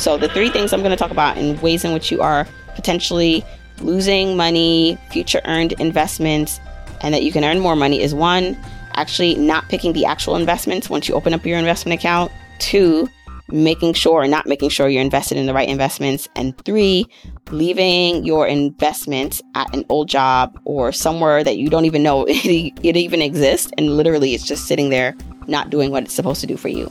So, the three things I'm going to talk about in ways in which you are potentially losing money, future earned investments, and that you can earn more money is one, actually not picking the actual investments once you open up your investment account. Two, making sure or not making sure you're invested in the right investments. And three, leaving your investments at an old job or somewhere that you don't even know it, it even exists. And literally, it's just sitting there, not doing what it's supposed to do for you.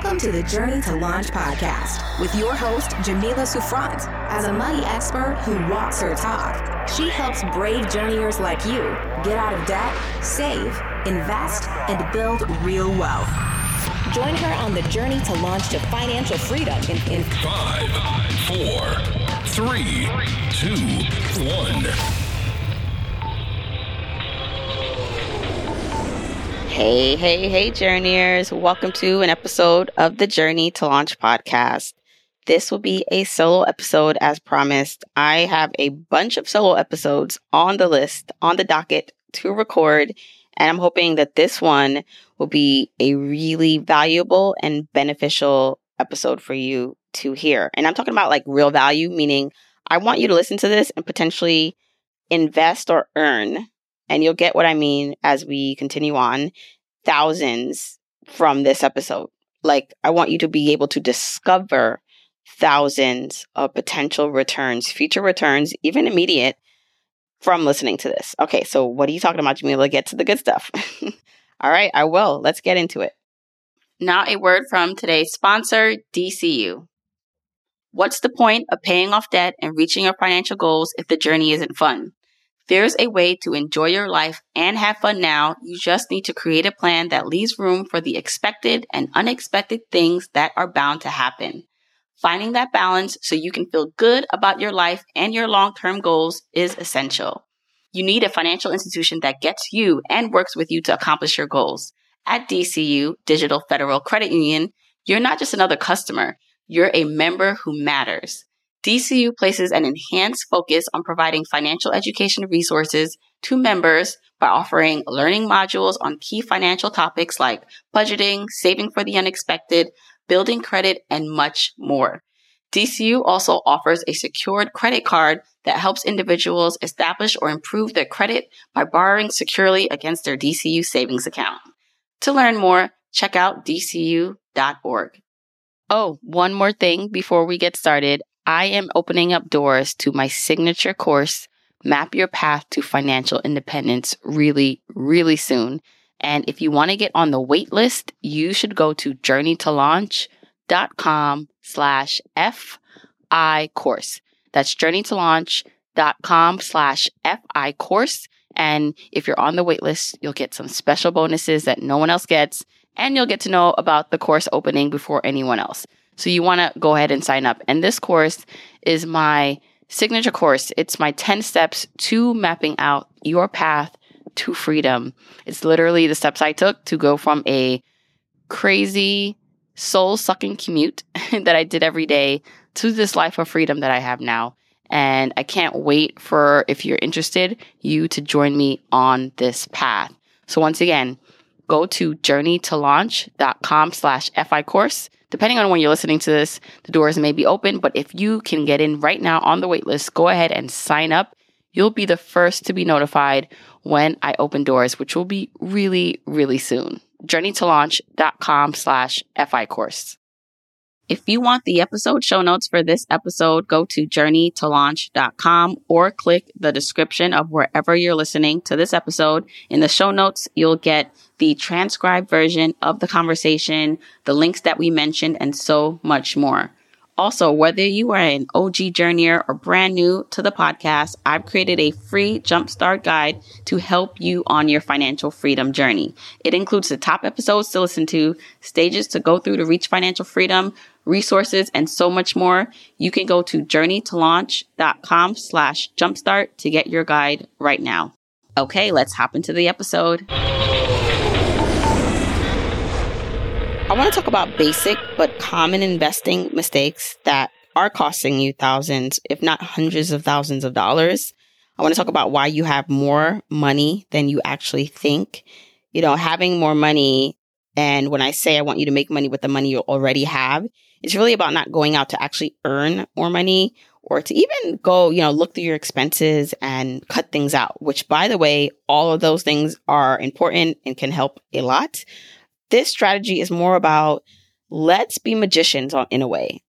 Welcome to the Journey to Launch podcast with your host, Jamila Souffrant. As a money expert who walks her talk, she helps brave journeyers like you get out of debt, save, invest, and build real wealth. Join her on the journey to launch to financial freedom in, in five, four, three, two, one. Hey, hey, hey, journeyers. Welcome to an episode of the Journey to Launch podcast. This will be a solo episode as promised. I have a bunch of solo episodes on the list, on the docket to record, and I'm hoping that this one will be a really valuable and beneficial episode for you to hear. And I'm talking about like real value, meaning I want you to listen to this and potentially invest or earn and you'll get what I mean as we continue on, thousands from this episode. Like, I want you to be able to discover thousands of potential returns, future returns, even immediate, from listening to this. Okay, so what are you talking about, Jamila? Get to the good stuff. All right, I will. Let's get into it. Now, a word from today's sponsor, DCU. What's the point of paying off debt and reaching your financial goals if the journey isn't fun? There's a way to enjoy your life and have fun now. You just need to create a plan that leaves room for the expected and unexpected things that are bound to happen. Finding that balance so you can feel good about your life and your long-term goals is essential. You need a financial institution that gets you and works with you to accomplish your goals. At DCU, Digital Federal Credit Union, you're not just another customer. You're a member who matters. DCU places an enhanced focus on providing financial education resources to members by offering learning modules on key financial topics like budgeting, saving for the unexpected, building credit, and much more. DCU also offers a secured credit card that helps individuals establish or improve their credit by borrowing securely against their DCU savings account. To learn more, check out dcu.org. Oh, one more thing before we get started. I am opening up doors to my signature course, Map Your Path to Financial Independence, really, really soon. And if you want to get on the wait list, you should go to journeytolaunch.com slash FI course. That's journeytolaunch.com slash FI course. And if you're on the wait list, you'll get some special bonuses that no one else gets. And you'll get to know about the course opening before anyone else. So you want to go ahead and sign up. And this course is my signature course. It's my 10 steps to mapping out your path to freedom. It's literally the steps I took to go from a crazy, soul sucking commute that I did every day to this life of freedom that I have now. And I can't wait for, if you're interested, you to join me on this path. So once again, go to journeytolaunch.com slash FI course Depending on when you're listening to this, the doors may be open, but if you can get in right now on the waitlist, go ahead and sign up. You'll be the first to be notified when I open doors, which will be really, really soon. JourneyToLaunch.com slash FI course. If you want the episode show notes for this episode, go to journeytolaunch.com or click the description of wherever you're listening to this episode. In the show notes, you'll get the transcribed version of the conversation, the links that we mentioned, and so much more. Also, whether you are an OG journeyer or brand new to the podcast, I've created a free jumpstart guide to help you on your financial freedom journey. It includes the top episodes to listen to, stages to go through to reach financial freedom, resources, and so much more. You can go to journeytolaunch.com slash jumpstart to get your guide right now. Okay, let's hop into the episode. I want to talk about basic but common investing mistakes that are costing you thousands, if not hundreds of thousands of dollars. I want to talk about why you have more money than you actually think. You know, having more money And when I say I want you to make money with the money you already have, it's really about not going out to actually earn more money or to even go, you know, look through your expenses and cut things out, which by the way, all of those things are important and can help a lot. This strategy is more about let's be magicians in a way.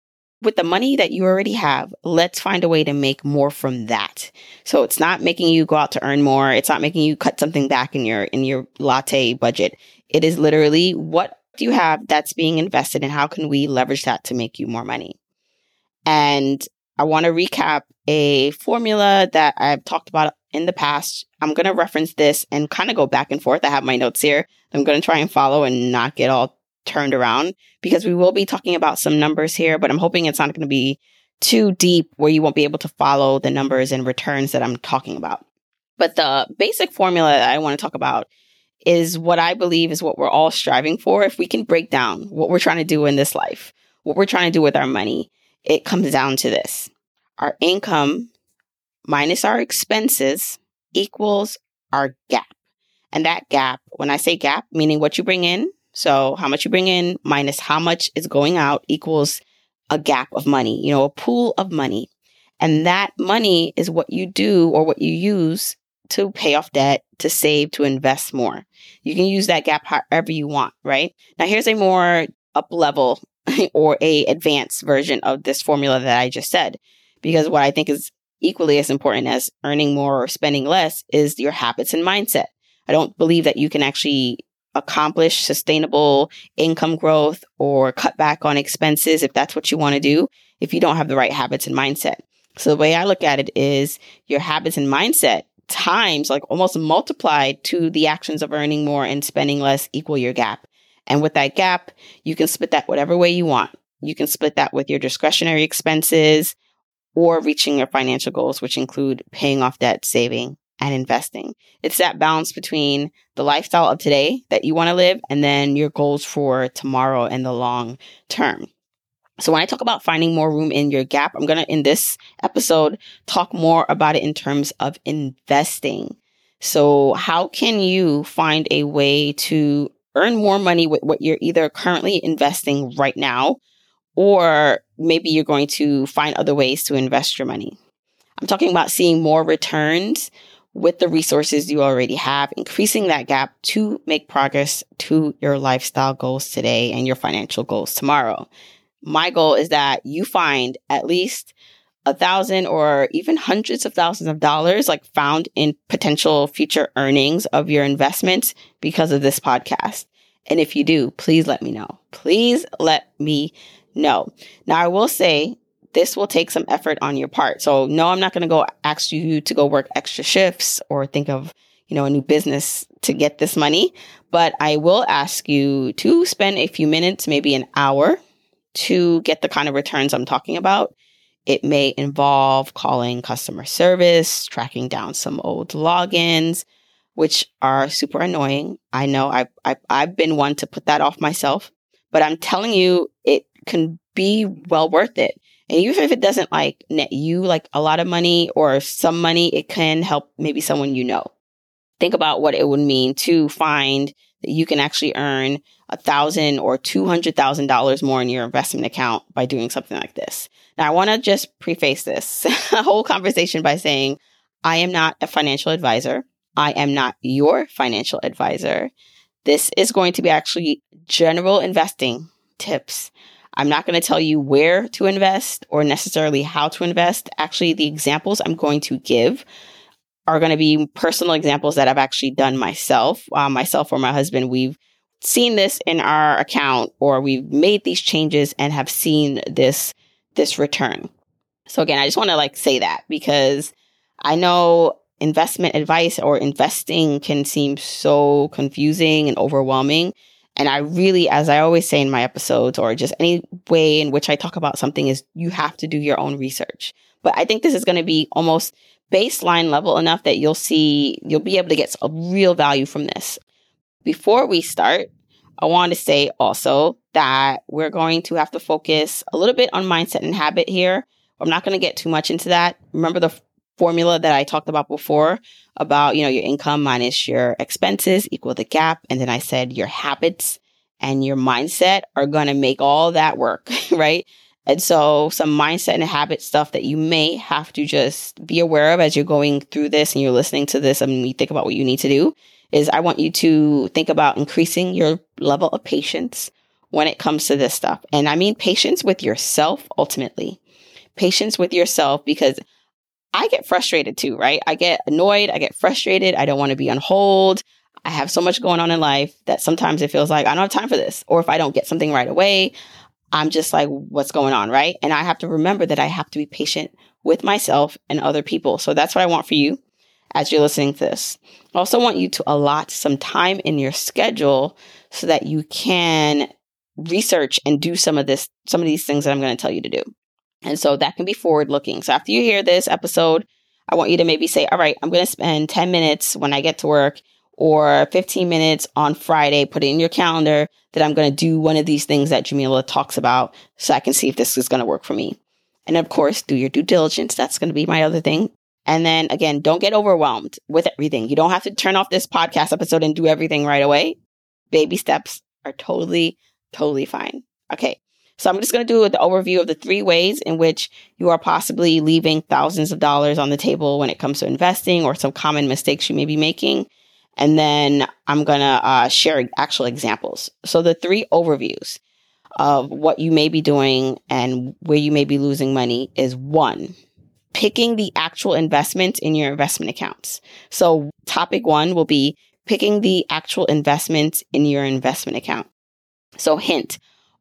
With the money that you already have, let's find a way to make more from that. So it's not making you go out to earn more. It's not making you cut something back in your, in your latte budget. It is literally what you have that's being invested and how can we leverage that to make you more money? And I want to recap a formula that I've talked about in the past. I'm going to reference this and kind of go back and forth. I have my notes here. I'm going to try and follow and not get all turned around because we will be talking about some numbers here, but I'm hoping it's not going to be too deep where you won't be able to follow the numbers and returns that I'm talking about. But the basic formula that I want to talk about is what I believe is what we're all striving for. If we can break down what we're trying to do in this life, what we're trying to do with our money, it comes down to this our income minus our expenses equals our gap. And that gap, when I say gap, meaning what you bring in, so how much you bring in minus how much is going out equals a gap of money, you know, a pool of money. And that money is what you do or what you use to pay off debt, to save, to invest more. You can use that gap however you want, right? Now here's a more up level or a advanced version of this formula that I just said. Because what I think is equally as important as earning more or spending less is your habits and mindset. I don't believe that you can actually accomplish sustainable income growth or cut back on expenses if that's what you want to do if you don't have the right habits and mindset. So the way I look at it is your habits and mindset times like almost multiplied to the actions of earning more and spending less equal your gap. And with that gap, you can split that whatever way you want. You can split that with your discretionary expenses or reaching your financial goals, which include paying off debt, saving, and investing. It's that balance between the lifestyle of today that you want to live and then your goals for tomorrow and the long term. So when I talk about finding more room in your gap, I'm going to, in this episode, talk more about it in terms of investing. So how can you find a way to earn more money with what you're either currently investing right now, or maybe you're going to find other ways to invest your money. I'm talking about seeing more returns with the resources you already have, increasing that gap to make progress to your lifestyle goals today and your financial goals tomorrow. My goal is that you find at least a thousand or even hundreds of thousands of dollars like found in potential future earnings of your investments because of this podcast. And if you do, please let me know. Please let me know. Now I will say this will take some effort on your part. So no, I'm not going to go ask you to go work extra shifts or think of, you know, a new business to get this money, but I will ask you to spend a few minutes, maybe an hour to get the kind of returns I'm talking about. It may involve calling customer service, tracking down some old logins, which are super annoying. I know I've, I've, I've been one to put that off myself, but I'm telling you, it can be well worth it. And even if it doesn't like net you like a lot of money or some money, it can help maybe someone you know. Think about what it would mean to find that you can actually earn a thousand or two hundred thousand dollars more in your investment account by doing something like this. Now, I want to just preface this whole conversation by saying I am not a financial advisor. I am not your financial advisor. This is going to be actually general investing tips. I'm not going to tell you where to invest or necessarily how to invest. Actually, the examples I'm going to give are going to be personal examples that I've actually done myself. Uh, myself or my husband, we've seen this in our account or we've made these changes and have seen this this return. So again, I just want to like say that because I know investment advice or investing can seem so confusing and overwhelming. And I really, as I always say in my episodes or just any way in which I talk about something is you have to do your own research. But I think this is going to be almost baseline level enough that you'll see, you'll be able to get a real value from this. Before we start, I want to say also that we're going to have to focus a little bit on mindset and habit here. I'm not going to get too much into that. Remember the formula that I talked about before about, you know, your income minus your expenses equal the gap. And then I said your habits and your mindset are going to make all that work, right? And so some mindset and habit stuff that you may have to just be aware of as you're going through this and you're listening to this and you think about what you need to do is I want you to think about increasing your level of patience when it comes to this stuff. And I mean patience with yourself ultimately. Patience with yourself because I get frustrated too, right? I get annoyed, I get frustrated, I don't want to be on hold. I have so much going on in life that sometimes it feels like I don't have time for this. Or if I don't get something right away, I'm just like, what's going on, right? And I have to remember that I have to be patient with myself and other people. So that's what I want for you as you're listening to this. I also want you to allot some time in your schedule so that you can research and do some of this, some of these things that I'm going to tell you to do. And so that can be forward looking. So after you hear this episode, I want you to maybe say, all right, I'm going to spend 10 minutes when I get to work or 15 minutes on Friday, put it in your calendar that I'm going to do one of these things that Jamila talks about so I can see if this is going to work for me. And of course, do your due diligence. That's going to be my other thing. And then again, don't get overwhelmed with everything. You don't have to turn off this podcast episode and do everything right away. Baby steps are totally, totally fine. Okay. So I'm just going to do the overview of the three ways in which you are possibly leaving thousands of dollars on the table when it comes to investing or some common mistakes you may be making. And then I'm going to uh, share actual examples. So the three overviews of what you may be doing and where you may be losing money is one, picking the actual investment in your investment accounts. So topic one will be picking the actual investment in your investment account. So hint,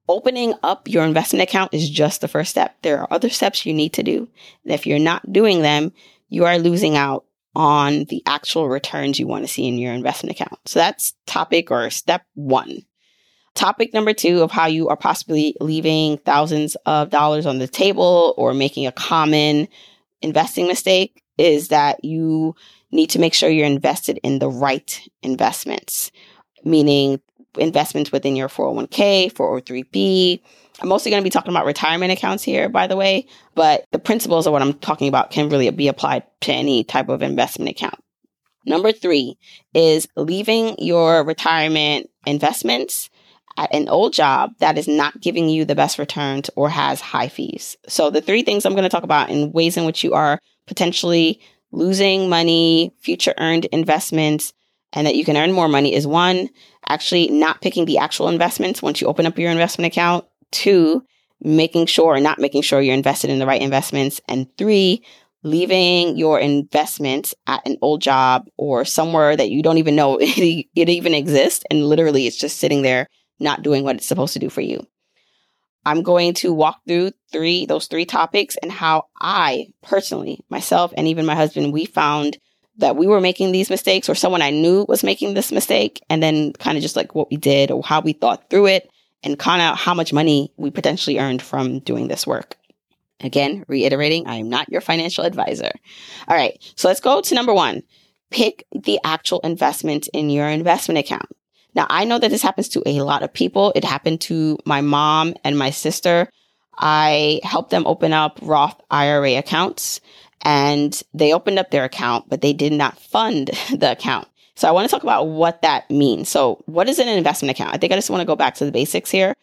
opening up your investment account is just the first step. There are other steps you need to do. And if you're not doing them, you are losing out on the actual returns you want to see in your investment account. So that's topic or step one. Topic number two of how you are possibly leaving thousands of dollars on the table or making a common investing mistake is that you need to make sure you're invested in the right investments, meaning investments within your 401k, 403b, I'm mostly going to be talking about retirement accounts here, by the way, but the principles of what I'm talking about can really be applied to any type of investment account. Number three is leaving your retirement investments at an old job that is not giving you the best returns or has high fees. So the three things I'm going to talk about in ways in which you are potentially losing money, future earned investments, and that you can earn more money is one, actually not picking the actual investments once you open up your investment account. Two, making sure or not making sure you're invested in the right investments. And three, leaving your investments at an old job or somewhere that you don't even know it, it even exists. And literally it's just sitting there, not doing what it's supposed to do for you. I'm going to walk through three, those three topics and how I personally, myself, and even my husband, we found that we were making these mistakes or someone I knew was making this mistake. And then kind of just like what we did or how we thought through it and count out how much money we potentially earned from doing this work. Again, reiterating, I am not your financial advisor. All right. So let's go to number one. Pick the actual investment in your investment account. Now, I know that this happens to a lot of people. It happened to my mom and my sister. I helped them open up Roth IRA accounts and they opened up their account, but they did not fund the account. So I want to talk about what that means. So what is an investment account? I think I just want to go back to the basics here.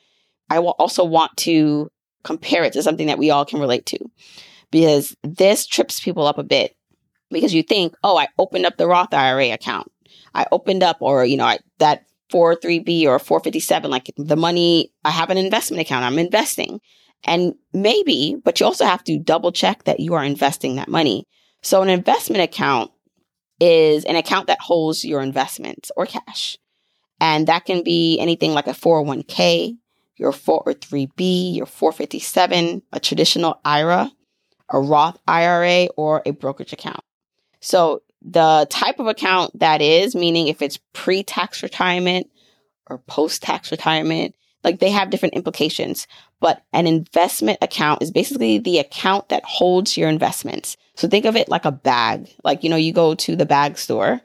I will also want to compare it to something that we all can relate to because this trips people up a bit because you think, oh, I opened up the Roth IRA account. I opened up, or, you know, I, that 403B or 457, like the money, I have an investment account. I'm investing. And maybe, but you also have to double check that you are investing that money. So an investment account is an account that holds your investments or cash. And that can be anything like a 401k, your 403b, your 457, a traditional IRA, a Roth IRA, or a brokerage account. So the type of account that is, meaning if it's pre tax retirement or post tax retirement, like they have different implications. But an investment account is basically the account that holds your investments. So think of it like a bag. Like, you know, you go to the bag store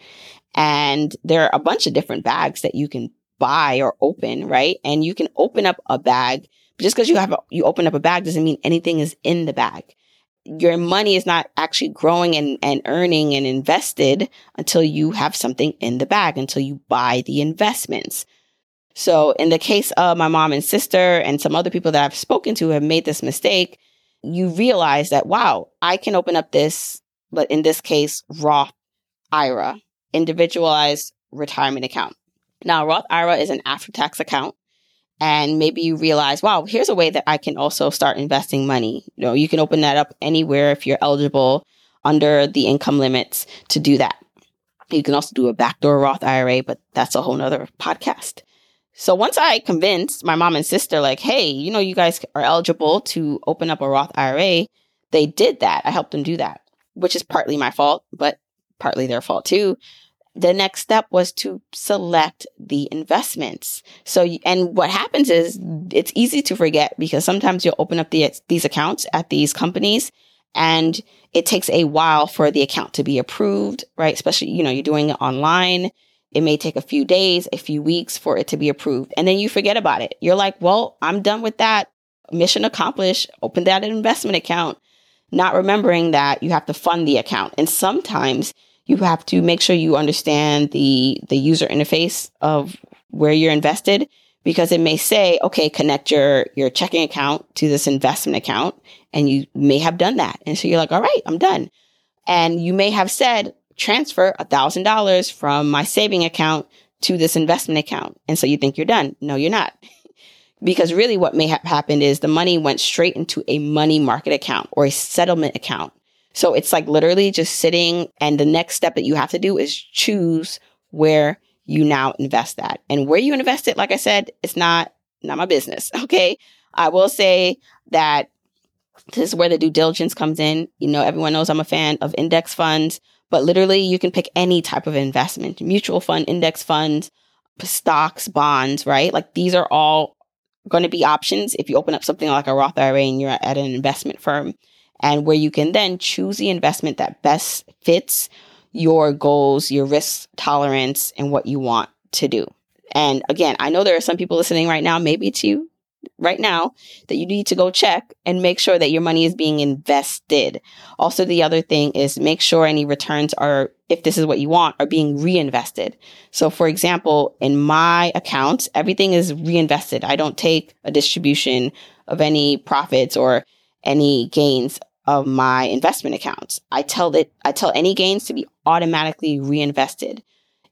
and there are a bunch of different bags that you can buy or open, right? And you can open up a bag. Just because you have, a, you open up a bag doesn't mean anything is in the bag. Your money is not actually growing and, and earning and invested until you have something in the bag, until you buy the investments. So, in the case of my mom and sister, and some other people that I've spoken to have made this mistake, you realize that, wow, I can open up this, but in this case, Roth IRA, individualized retirement account. Now, Roth IRA is an after tax account. And maybe you realize, wow, here's a way that I can also start investing money. You know, you can open that up anywhere if you're eligible under the income limits to do that. You can also do a backdoor Roth IRA, but that's a whole nother podcast. So once I convinced my mom and sister, like, hey, you know, you guys are eligible to open up a Roth IRA, they did that. I helped them do that, which is partly my fault, but partly their fault too the next step was to select the investments. So, and what happens is it's easy to forget because sometimes you'll open up the, these accounts at these companies and it takes a while for the account to be approved, right? Especially, you know, you're doing it online. It may take a few days, a few weeks for it to be approved. And then you forget about it. You're like, well, I'm done with that. Mission accomplished. Open that investment account, not remembering that you have to fund the account. And sometimes you have to make sure you understand the the user interface of where you're invested because it may say okay connect your your checking account to this investment account and you may have done that and so you're like all right i'm done and you may have said transfer a thousand dollars from my saving account to this investment account and so you think you're done no you're not because really what may have happened is the money went straight into a money market account or a settlement account so it's like literally just sitting. And the next step that you have to do is choose where you now invest that. And where you invest it, like I said, it's not, not my business. Okay. I will say that this is where the due diligence comes in. You know, everyone knows I'm a fan of index funds, but literally you can pick any type of investment, mutual fund, index funds, stocks, bonds, right? Like these are all going to be options if you open up something like a Roth IRA and you're at an investment firm and where you can then choose the investment that best fits your goals, your risk tolerance, and what you want to do. And again, I know there are some people listening right now, maybe it's you right now, that you need to go check and make sure that your money is being invested. Also, the other thing is make sure any returns are, if this is what you want, are being reinvested. So, for example, in my accounts, everything is reinvested. I don't take a distribution of any profits or any gains of my investment accounts. I tell it, I tell any gains to be automatically reinvested.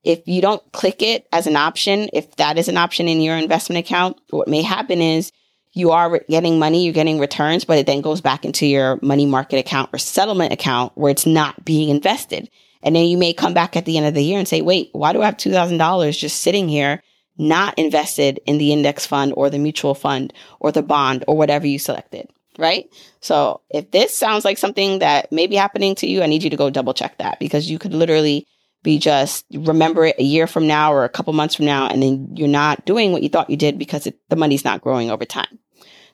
If you don't click it as an option, if that is an option in your investment account, what may happen is you are getting money, you're getting returns, but it then goes back into your money market account or settlement account where it's not being invested. And then you may come back at the end of the year and say, wait, why do I have $2,000 just sitting here, not invested in the index fund or the mutual fund or the bond or whatever you selected? right? So if this sounds like something that may be happening to you, I need you to go double check that because you could literally be just remember it a year from now or a couple months from now, and then you're not doing what you thought you did because it, the money's not growing over time.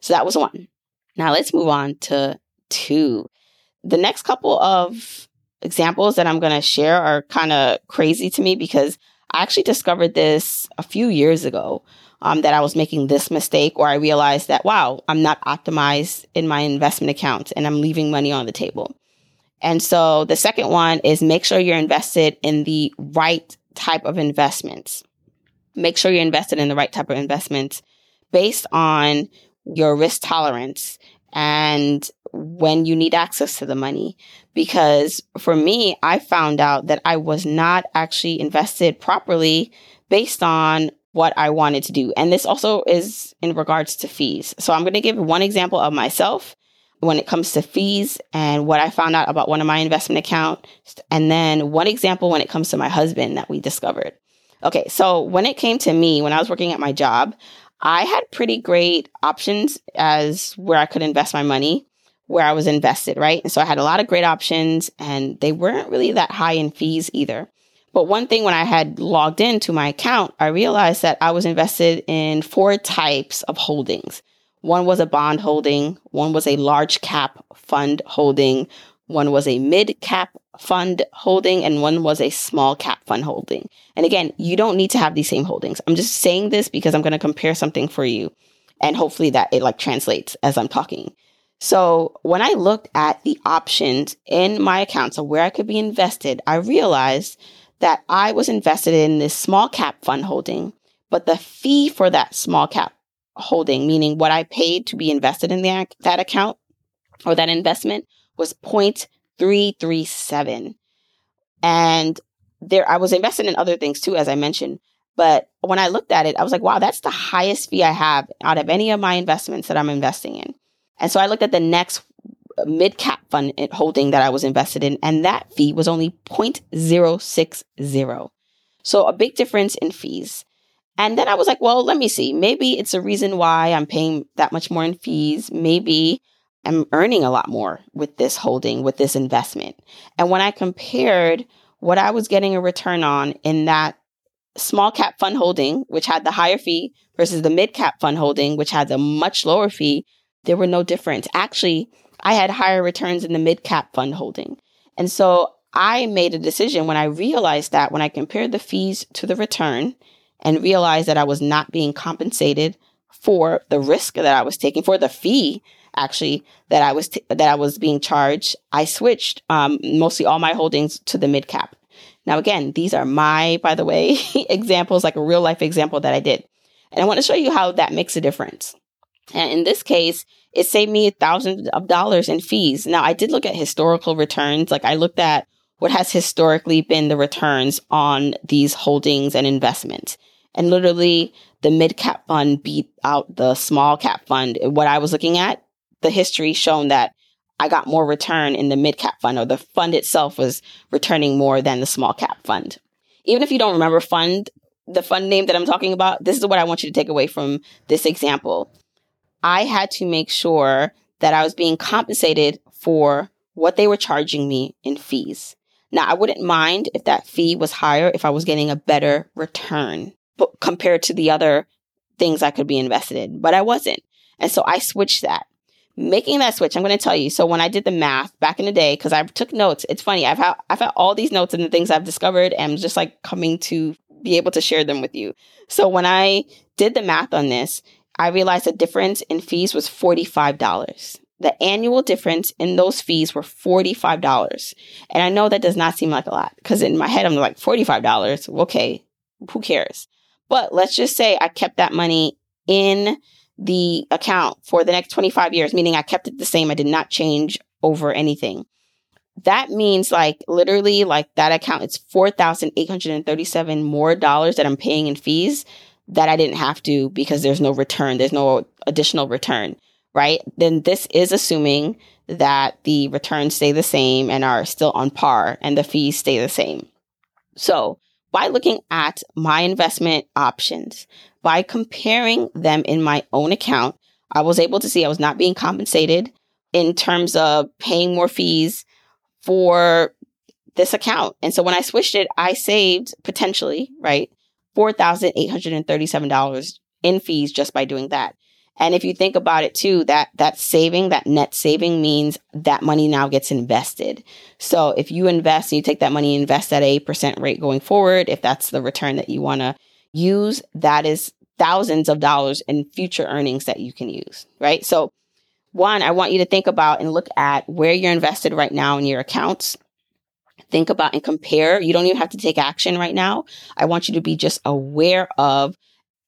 So that was one. Now let's move on to two. The next couple of examples that I'm going to share are kind of crazy to me because I actually discovered this a few years ago um, that I was making this mistake, or I realized that, wow, I'm not optimized in my investment accounts and I'm leaving money on the table. And so the second one is make sure you're invested in the right type of investments. Make sure you're invested in the right type of investments based on your risk tolerance and when you need access to the money. Because for me, I found out that I was not actually invested properly based on what I wanted to do. And this also is in regards to fees. So I'm going to give one example of myself when it comes to fees and what I found out about one of my investment accounts. And then one example when it comes to my husband that we discovered. Okay. So when it came to me, when I was working at my job, I had pretty great options as where I could invest my money, where I was invested, right? And so I had a lot of great options and they weren't really that high in fees either. But one thing when I had logged into my account, I realized that I was invested in four types of holdings. One was a bond holding, one was a large cap fund holding, one was a mid cap fund holding, and one was a small cap fund holding. And again, you don't need to have these same holdings. I'm just saying this because I'm going to compare something for you and hopefully that it like translates as I'm talking. So when I looked at the options in my account, so where I could be invested, I realized that I was invested in this small cap fund holding but the fee for that small cap holding, meaning what I paid to be invested in the, that account or that investment was 0.337. And there, I was invested in other things too, as I mentioned. But when I looked at it, I was like, wow, that's the highest fee I have out of any of my investments that I'm investing in. And so I looked at the next mid cap fund holding that I was invested in, and that fee was only 0.060. So a big difference in fees. And then I was like, well, let me see. Maybe it's a reason why I'm paying that much more in fees. Maybe I'm earning a lot more with this holding, with this investment. And when I compared what I was getting a return on in that small cap fund holding, which had the higher fee, versus the mid cap fund holding, which had a much lower fee, there were no difference. Actually, I had higher returns in the mid cap fund holding. And so I made a decision when I realized that when I compared the fees to the return and realized that I was not being compensated for the risk that I was taking, for the fee actually that I was t- that I was being charged, I switched um, mostly all my holdings to the mid cap. Now, again, these are my, by the way, examples, like a real life example that I did. And I want to show you how that makes a difference. And in this case, it saved me thousands of dollars in fees. Now, I did look at historical returns. Like I looked at what has historically been the returns on these holdings and investments. And literally, the mid cap fund beat out the small cap fund. What I was looking at, the history shown that I got more return in the mid cap fund, or the fund itself was returning more than the small cap fund. Even if you don't remember fund, the fund name that I'm talking about, this is what I want you to take away from this example. I had to make sure that I was being compensated for what they were charging me in fees. Now, I wouldn't mind if that fee was higher if I was getting a better return compared to the other things I could be invested in, but I wasn't. And so I switched that. Making that switch, I'm going to tell you. So when I did the math back in the day, because I took notes, it's funny. I've had I've had all these notes and the things I've discovered, and I'm just like coming to be able to share them with you. So when I did the math on this, I realized the difference in fees was $45. The annual difference in those fees were $45. And I know that does not seem like a lot because in my head, I'm like, $45. Okay, who cares? But let's just say I kept that money in the account for the next 25 years, meaning I kept it the same. I did not change over anything. That means like literally like that account, it's 4,837 more dollars that I'm paying in fees that I didn't have to because there's no return, there's no additional return, right? Then this is assuming that the returns stay the same and are still on par and the fees stay the same. So, by looking at my investment options, by comparing them in my own account, I was able to see I was not being compensated in terms of paying more fees for this account. And so when I switched it, I saved potentially, right? $4,837 in fees just by doing that. And if you think about it too, that that saving, that net saving means that money now gets invested. So if you invest and you take that money invest at a percent rate going forward, if that's the return that you want to use, that is thousands of dollars in future earnings that you can use, right? So one, I want you to think about and look at where you're invested right now in your accounts think about and compare. You don't even have to take action right now. I want you to be just aware of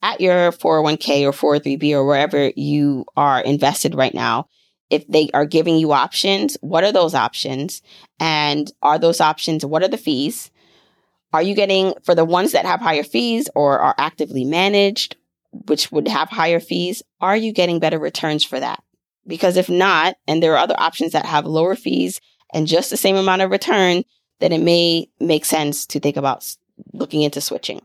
at your 401k or 403b or wherever you are invested right now. If they are giving you options, what are those options? And are those options, what are the fees? Are you getting for the ones that have higher fees or are actively managed, which would have higher fees? Are you getting better returns for that? Because if not, and there are other options that have lower fees and just the same amount of return, then it may make sense to think about looking into switching.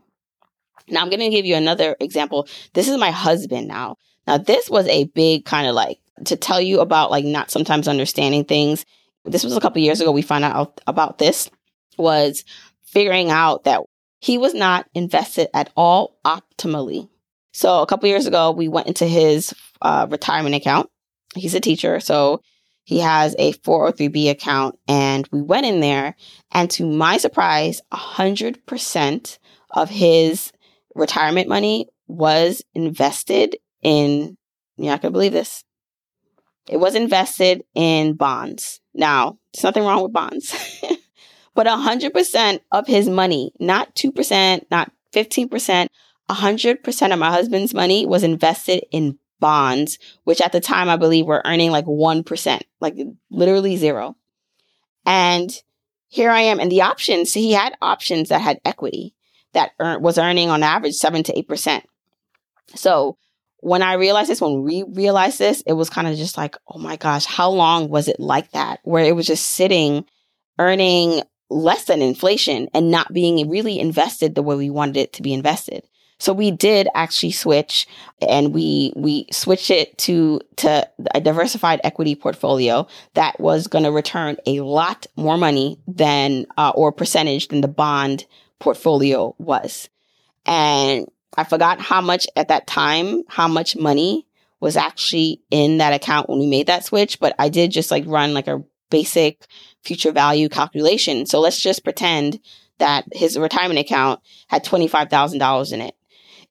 Now, I'm going to give you another example. This is my husband now. Now, this was a big kind of like to tell you about like not sometimes understanding things. This was a couple years ago. We found out about this was figuring out that he was not invested at all optimally. So a couple years ago, we went into his uh, retirement account. He's a teacher, so he has a 403b account and we went in there and to my surprise 100% of his retirement money was invested in you're not going to believe this it was invested in bonds now there's nothing wrong with bonds but 100% of his money not 2% not 15% 100% of my husband's money was invested in bonds, which at the time I believe were earning like 1%, like literally zero. And here I am. And the options, he had options that had equity that earn, was earning on average 7 to 8%. So when I realized this, when we realized this, it was kind of just like, oh my gosh, how long was it like that? Where it was just sitting, earning less than inflation and not being really invested the way we wanted it to be invested. So we did actually switch and we we switched it to to a diversified equity portfolio that was going to return a lot more money than uh, or percentage than the bond portfolio was. And I forgot how much at that time, how much money was actually in that account when we made that switch, but I did just like run like a basic future value calculation. So let's just pretend that his retirement account had $25,000 in it.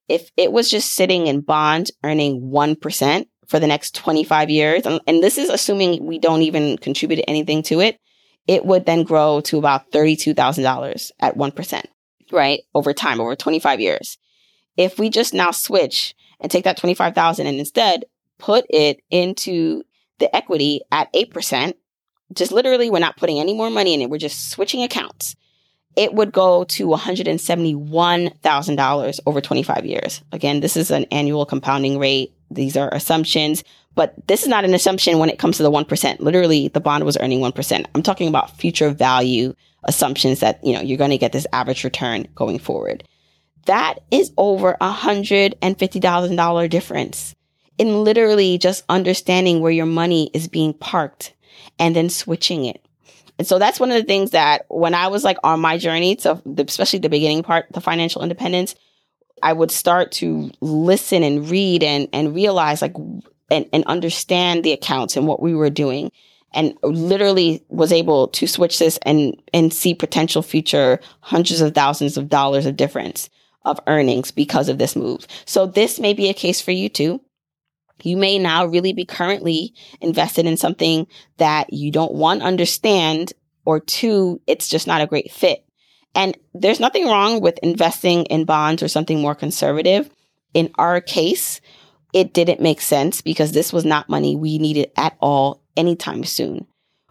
If it was just sitting in bonds earning 1% for the next 25 years, and, and this is assuming we don't even contribute anything to it, it would then grow to about $32,000 at 1%, right? Over time, over 25 years. If we just now switch and take that 25,000 and instead put it into the equity at 8%, just literally we're not putting any more money in it. We're just switching accounts. It would go to $171,000 over 25 years. Again, this is an annual compounding rate. These are assumptions, but this is not an assumption when it comes to the 1%. Literally, the bond was earning 1%. I'm talking about future value assumptions that, you know, you're going to get this average return going forward. That is over a $150,000 difference in literally just understanding where your money is being parked and then switching it. And so that's one of the things that when I was like on my journey to the, especially the beginning part, the financial independence, I would start to listen and read and, and realize like, and, and understand the accounts and what we were doing and literally was able to switch this and, and see potential future hundreds of thousands of dollars of difference of earnings because of this move. So this may be a case for you too. You may now really be currently invested in something that you don't one understand or two, it's just not a great fit. And there's nothing wrong with investing in bonds or something more conservative. In our case, it didn't make sense because this was not money we needed at all anytime soon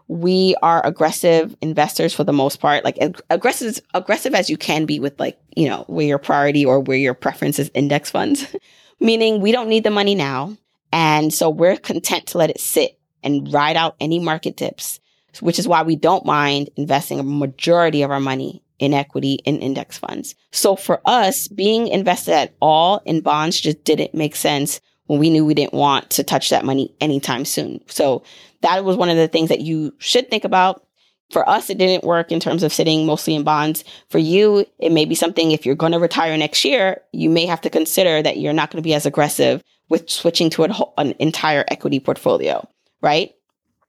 we are aggressive investors for the most part, like ag- aggressive, aggressive as you can be with like, you know, where your priority or where your preference is index funds, meaning we don't need the money now. And so we're content to let it sit and ride out any market dips, which is why we don't mind investing a majority of our money in equity in index funds. So for us, being invested at all in bonds just didn't make sense when we knew we didn't want to touch that money anytime soon. So that was one of the things that you should think about. For us, it didn't work in terms of sitting mostly in bonds. For you, it may be something if you're going to retire next year, you may have to consider that you're not going to be as aggressive with switching to an entire equity portfolio, right?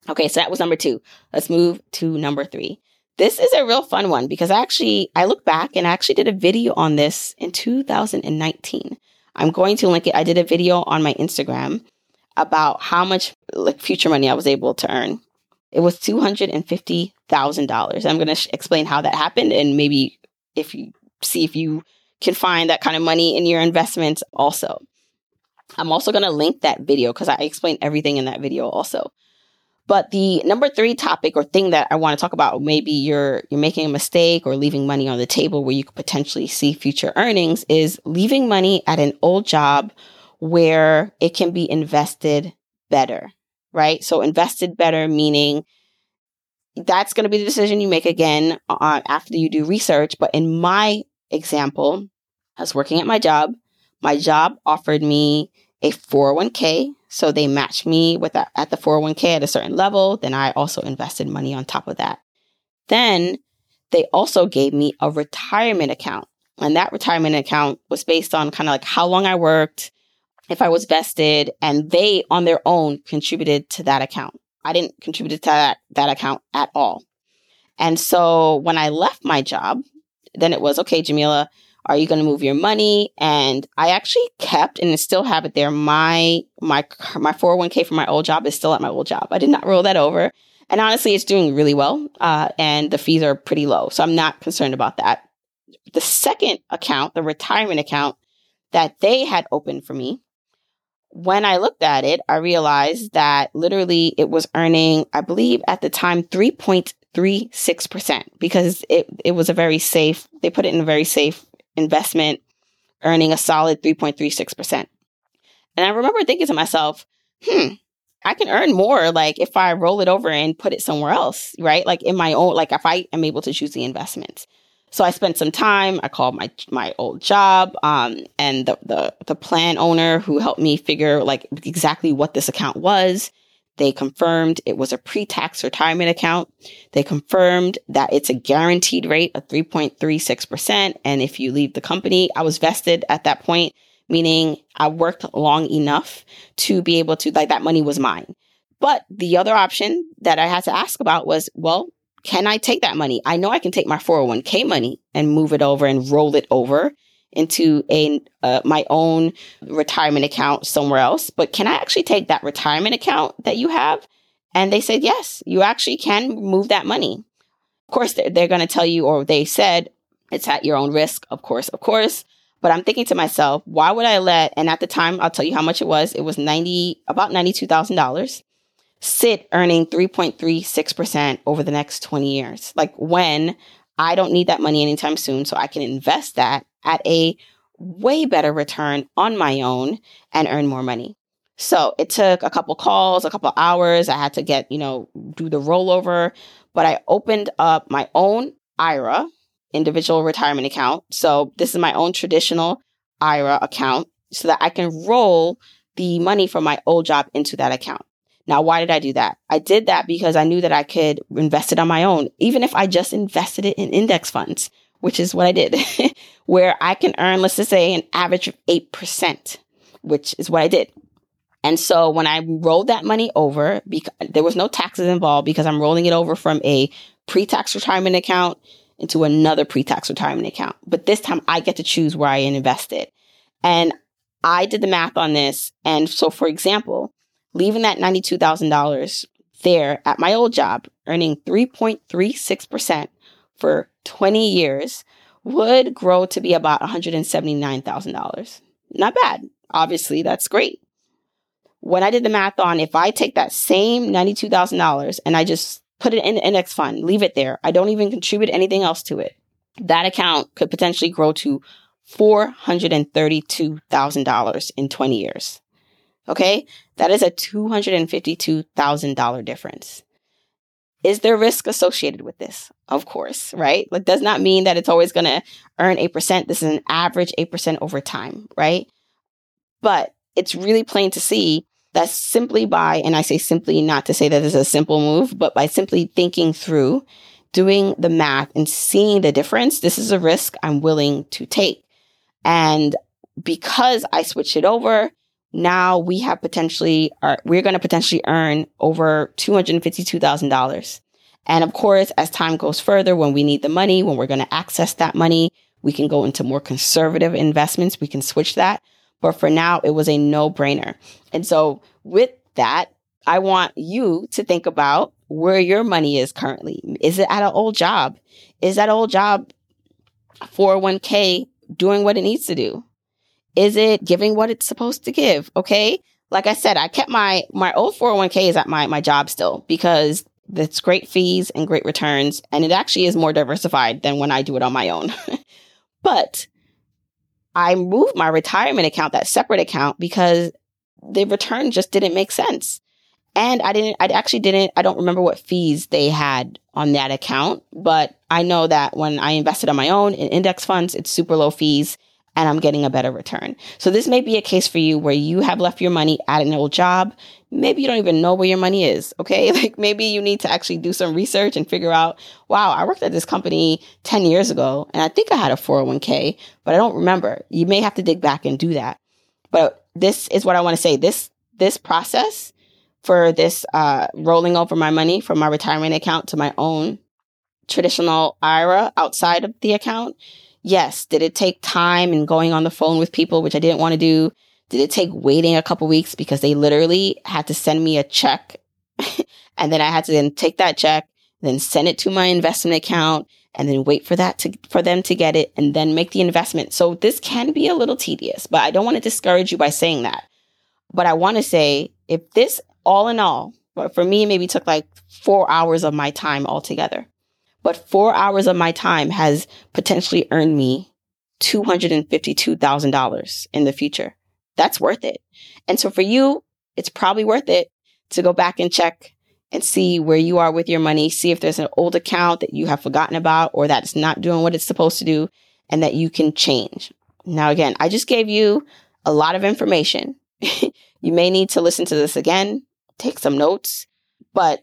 Okay, so that was number two. Let's move to number three. This is a real fun one because actually, I look back and I actually did a video on this in 2019. I'm going to link it. I did a video on my Instagram about how much like future money I was able to earn. It was two hundred and fifty thousand dollars. I'm going to sh- explain how that happened, and maybe if you see if you can find that kind of money in your investments. Also, I'm also going to link that video because I explain everything in that video also. But the number three topic or thing that I want to talk about, maybe you're you're making a mistake or leaving money on the table where you could potentially see future earnings, is leaving money at an old job where it can be invested better, right? So invested better meaning that's going to be the decision you make again uh, after you do research. But in my example, I was working at my job. My job offered me a 401k. So they matched me with that at the 401k at a certain level. Then I also invested money on top of that. Then they also gave me a retirement account. And that retirement account was based on kind of like how long I worked, if I was vested and they on their own contributed to that account. I didn't contribute to that, that account at all. And so when I left my job, then it was, okay, Jamila, are you going to move your money? And I actually kept and still have it there. My, my, my 401k from my old job is still at my old job. I did not roll that over. And honestly, it's doing really well. Uh, and the fees are pretty low. So I'm not concerned about that. The second account, the retirement account, that they had opened for me. When I looked at it, I realized that literally it was earning, I believe at the time, 3.36% because it, it was a very safe, they put it in a very safe investment, earning a solid 3.36%. And I remember thinking to myself, hmm, I can earn more like if I roll it over and put it somewhere else, right? Like in my own, like if I am able to choose the investments. So I spent some time. I called my my old job, um, and the, the the plan owner who helped me figure like exactly what this account was. They confirmed it was a pre-tax retirement account. They confirmed that it's a guaranteed rate of 3.36%. And if you leave the company, I was vested at that point, meaning I worked long enough to be able to, like, that money was mine. But the other option that I had to ask about was, well, can I take that money? I know I can take my 401k money and move it over and roll it over into a uh, my own retirement account somewhere else, but can I actually take that retirement account that you have? And they said, yes, you actually can move that money. Of course, they're, they're going to tell you, or they said it's at your own risk. Of course, of course. But I'm thinking to myself, why would I let, and at the time, I'll tell you how much it was. It was 90, about $92,000 sit earning 3.36% over the next 20 years. Like when I don't need that money anytime soon, so I can invest that at a way better return on my own and earn more money. So it took a couple calls, a couple hours. I had to get, you know, do the rollover, but I opened up my own IRA, individual retirement account. So this is my own traditional IRA account so that I can roll the money from my old job into that account. Now, why did I do that? I did that because I knew that I could invest it on my own, even if I just invested it in index funds, which is what I did, where I can earn, let's just say, an average of 8%, which is what I did. And so when I rolled that money over, there was no taxes involved because I'm rolling it over from a pre-tax retirement account into another pre-tax retirement account. But this time I get to choose where I invest it. And I did the math on this. And so, for example, leaving that $92,000 there at my old job, earning 3.36% for 20 years would grow to be about $179,000. Not bad. Obviously, that's great. When I did the math on if I take that same $92,000 and I just put it in an index fund, leave it there, I don't even contribute anything else to it, that account could potentially grow to $432,000 in 20 years. Okay. That is a $252,000 difference. Is there risk associated with this? Of course, right? Like, does not mean that it's always going to earn 8%. This is an average 8% over time, right? But it's really plain to see that simply by, and I say simply not to say that this is a simple move, but by simply thinking through, doing the math and seeing the difference, this is a risk I'm willing to take. And because I switched it over, now we have potentially, are, we're going to potentially earn over $252,000. And of course, as time goes further, when we need the money, when we're going to access that money, we can go into more conservative investments. We can switch that. But for now, it was a no brainer. And so with that, I want you to think about where your money is currently. Is it at an old job? Is that old job 401k doing what it needs to do? Is it giving what it's supposed to give? Okay. Like I said, I kept my, my old 401k is at my, my job still because it's great fees and great returns. And it actually is more diversified than when I do it on my own. but I moved my retirement account, that separate account, because the return just didn't make sense. And I didn't, I actually didn't, I don't remember what fees they had on that account, but I know that when I invested on my own in index funds, it's super low fees and I'm getting a better return. So this may be a case for you where you have left your money at an old job. Maybe you don't even know where your money is. Okay. Like maybe you need to actually do some research and figure out, wow, I worked at this company 10 years ago and I think I had a 401k, but I don't remember. You may have to dig back and do that. But this is what I want to say. This, this process for this, uh, rolling over my money from my retirement account to my own traditional IRA outside of the account Yes. Did it take time and going on the phone with people, which I didn't want to do? Did it take waiting a couple weeks because they literally had to send me a check and then I had to then take that check, then send it to my investment account and then wait for that to for them to get it and then make the investment. So this can be a little tedious, but I don't want to discourage you by saying that. But I want to say if this all in all, for me maybe took like 4 hours of my time altogether. But 4 hours of my time has potentially earned me $252,000 in the future. That's worth it. And so for you, it's probably worth it to go back and check and see where you are with your money, see if there's an old account that you have forgotten about or that's not doing what it's supposed to do and that you can change. Now, again, I just gave you a lot of information. you may need to listen to this again, take some notes, but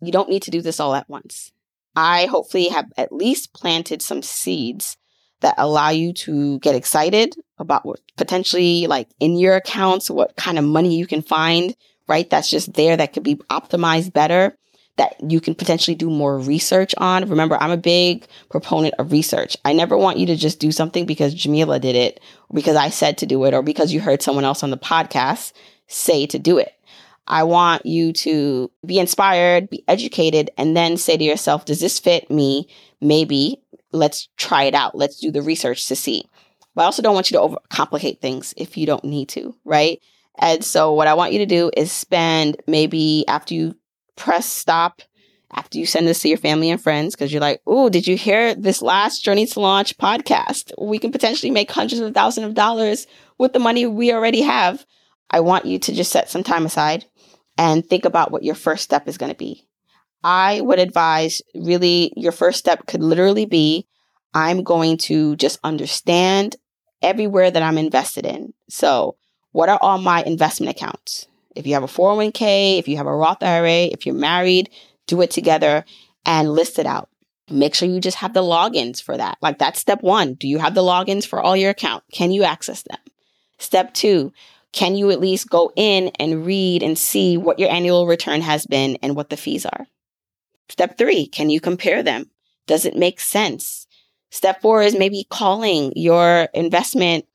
you don't need to do this all at once. I hopefully have at least planted some seeds that allow you to get excited about what potentially like in your accounts, what kind of money you can find right? That's just there that could be optimized better that you can potentially do more research on. Remember, I'm a big proponent of research. I never want you to just do something because Jamila did it, because I said to do it, or because you heard someone else on the podcast say to do it. I want you to be inspired, be educated, and then say to yourself, does this fit me? Maybe let's try it out. Let's do the research to see. But I also don't want you to overcomplicate things if you don't need to, right? And so, what I want you to do is spend maybe after you press stop, after you send this to your family and friends, because you're like, oh, did you hear this last Journey to Launch podcast? We can potentially make hundreds of thousands of dollars with the money we already have. I want you to just set some time aside and think about what your first step is going to be. I would advise really your first step could literally be I'm going to just understand everywhere that I'm invested in. So, what are all my investment accounts? If you have a 401k, if you have a Roth IRA, if you're married, do it together and list it out. Make sure you just have the logins for that. Like that's step one. Do you have the logins for all your account? Can you access them? Step two, can you at least go in and read and see what your annual return has been and what the fees are? Step three, can you compare them? Does it make sense? Step four is maybe calling your investment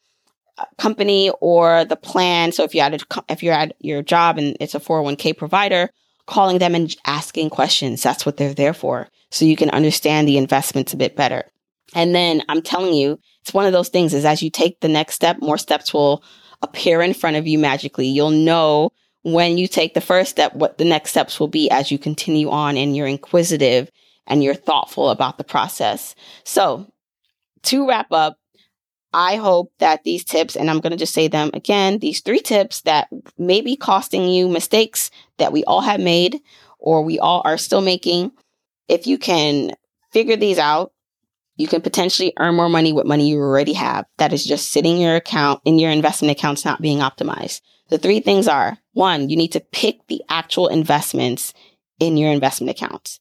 uh, company or the plan. So if you had a, if you're at your job and it's a 401k provider, calling them and asking questions. That's what they're there for. So you can understand the investments a bit better. And then I'm telling you, it's one of those things is as you take the next step, more steps will appear in front of you magically. You'll know when you take the first step, what the next steps will be as you continue on and you're inquisitive and you're thoughtful about the process. So to wrap up, I hope that these tips, and I'm going to just say them again, these three tips that may be costing you mistakes that we all have made or we all are still making. If you can figure these out, you can potentially earn more money with money you already have that is just sitting in your account in your investment accounts not being optimized. The three things are one, you need to pick the actual investments in your investment accounts.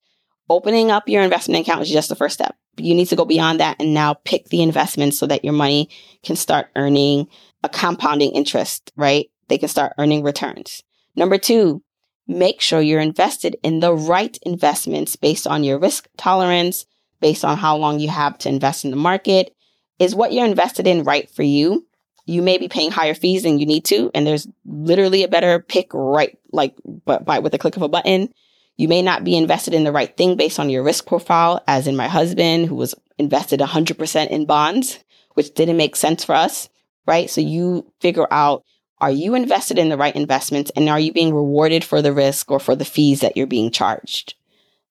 Opening up your investment account is just the first step you need to go beyond that and now pick the investments so that your money can start earning a compounding interest, right? They can start earning returns. Number two, make sure you're invested in the right investments based on your risk tolerance, based on how long you have to invest in the market. Is what you're invested in right for you? You may be paying higher fees than you need to, and there's literally a better pick right, like, but by with a click of a button. You may not be invested in the right thing based on your risk profile, as in my husband, who was invested 100% in bonds, which didn't make sense for us, right? So you figure out are you invested in the right investments and are you being rewarded for the risk or for the fees that you're being charged?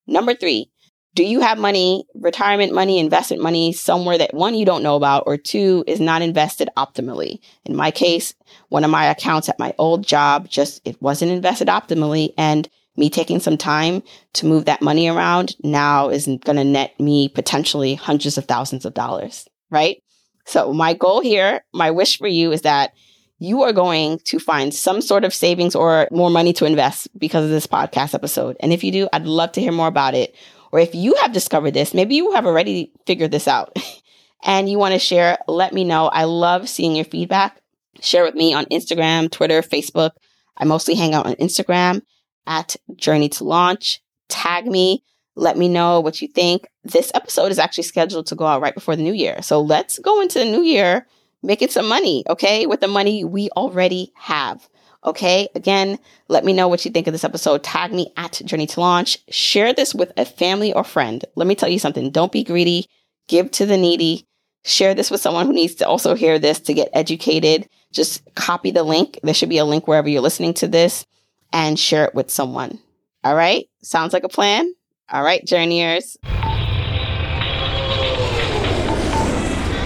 Number three, do you have money, retirement money, investment money somewhere that one, you don't know about, or two, is not invested optimally? In my case, one of my accounts at my old job just, it wasn't invested optimally. And me taking some time to move that money around now isn't going to net me potentially hundreds of thousands of dollars, right? So my goal here, my wish for you is that you are going to find some sort of savings or more money to invest because of this podcast episode. And if you do, I'd love to hear more about it. Or if you have discovered this, maybe you have already figured this out and you want to share, let me know. I love seeing your feedback. Share with me on Instagram, Twitter, Facebook. I mostly hang out on Instagram at Journey to Launch. Tag me. Let me know what you think. This episode is actually scheduled to go out right before the new year. So let's go into the new year making some money, okay? With the money we already have. Okay. Again, let me know what you think of this episode. Tag me at Journey to Launch. Share this with a family or friend. Let me tell you something. Don't be greedy. Give to the needy. Share this with someone who needs to also hear this to get educated. Just copy the link. There should be a link wherever you're listening to this and share it with someone. All right. Sounds like a plan. All right, journeyers.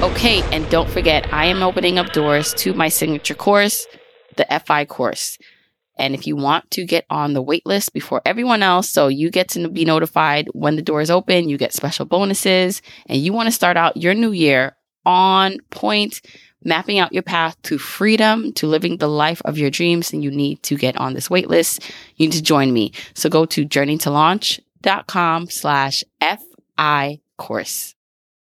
Okay, and don't forget, I am opening up doors to my signature course, the FI course. And if you want to get on the wait list before everyone else, so you get to be notified when the doors open, you get special bonuses, and you want to start out your new year on point, mapping out your path to freedom, to living the life of your dreams, and you need to get on this wait list. You need to join me. So go to journeytolaunch.com slash FI course.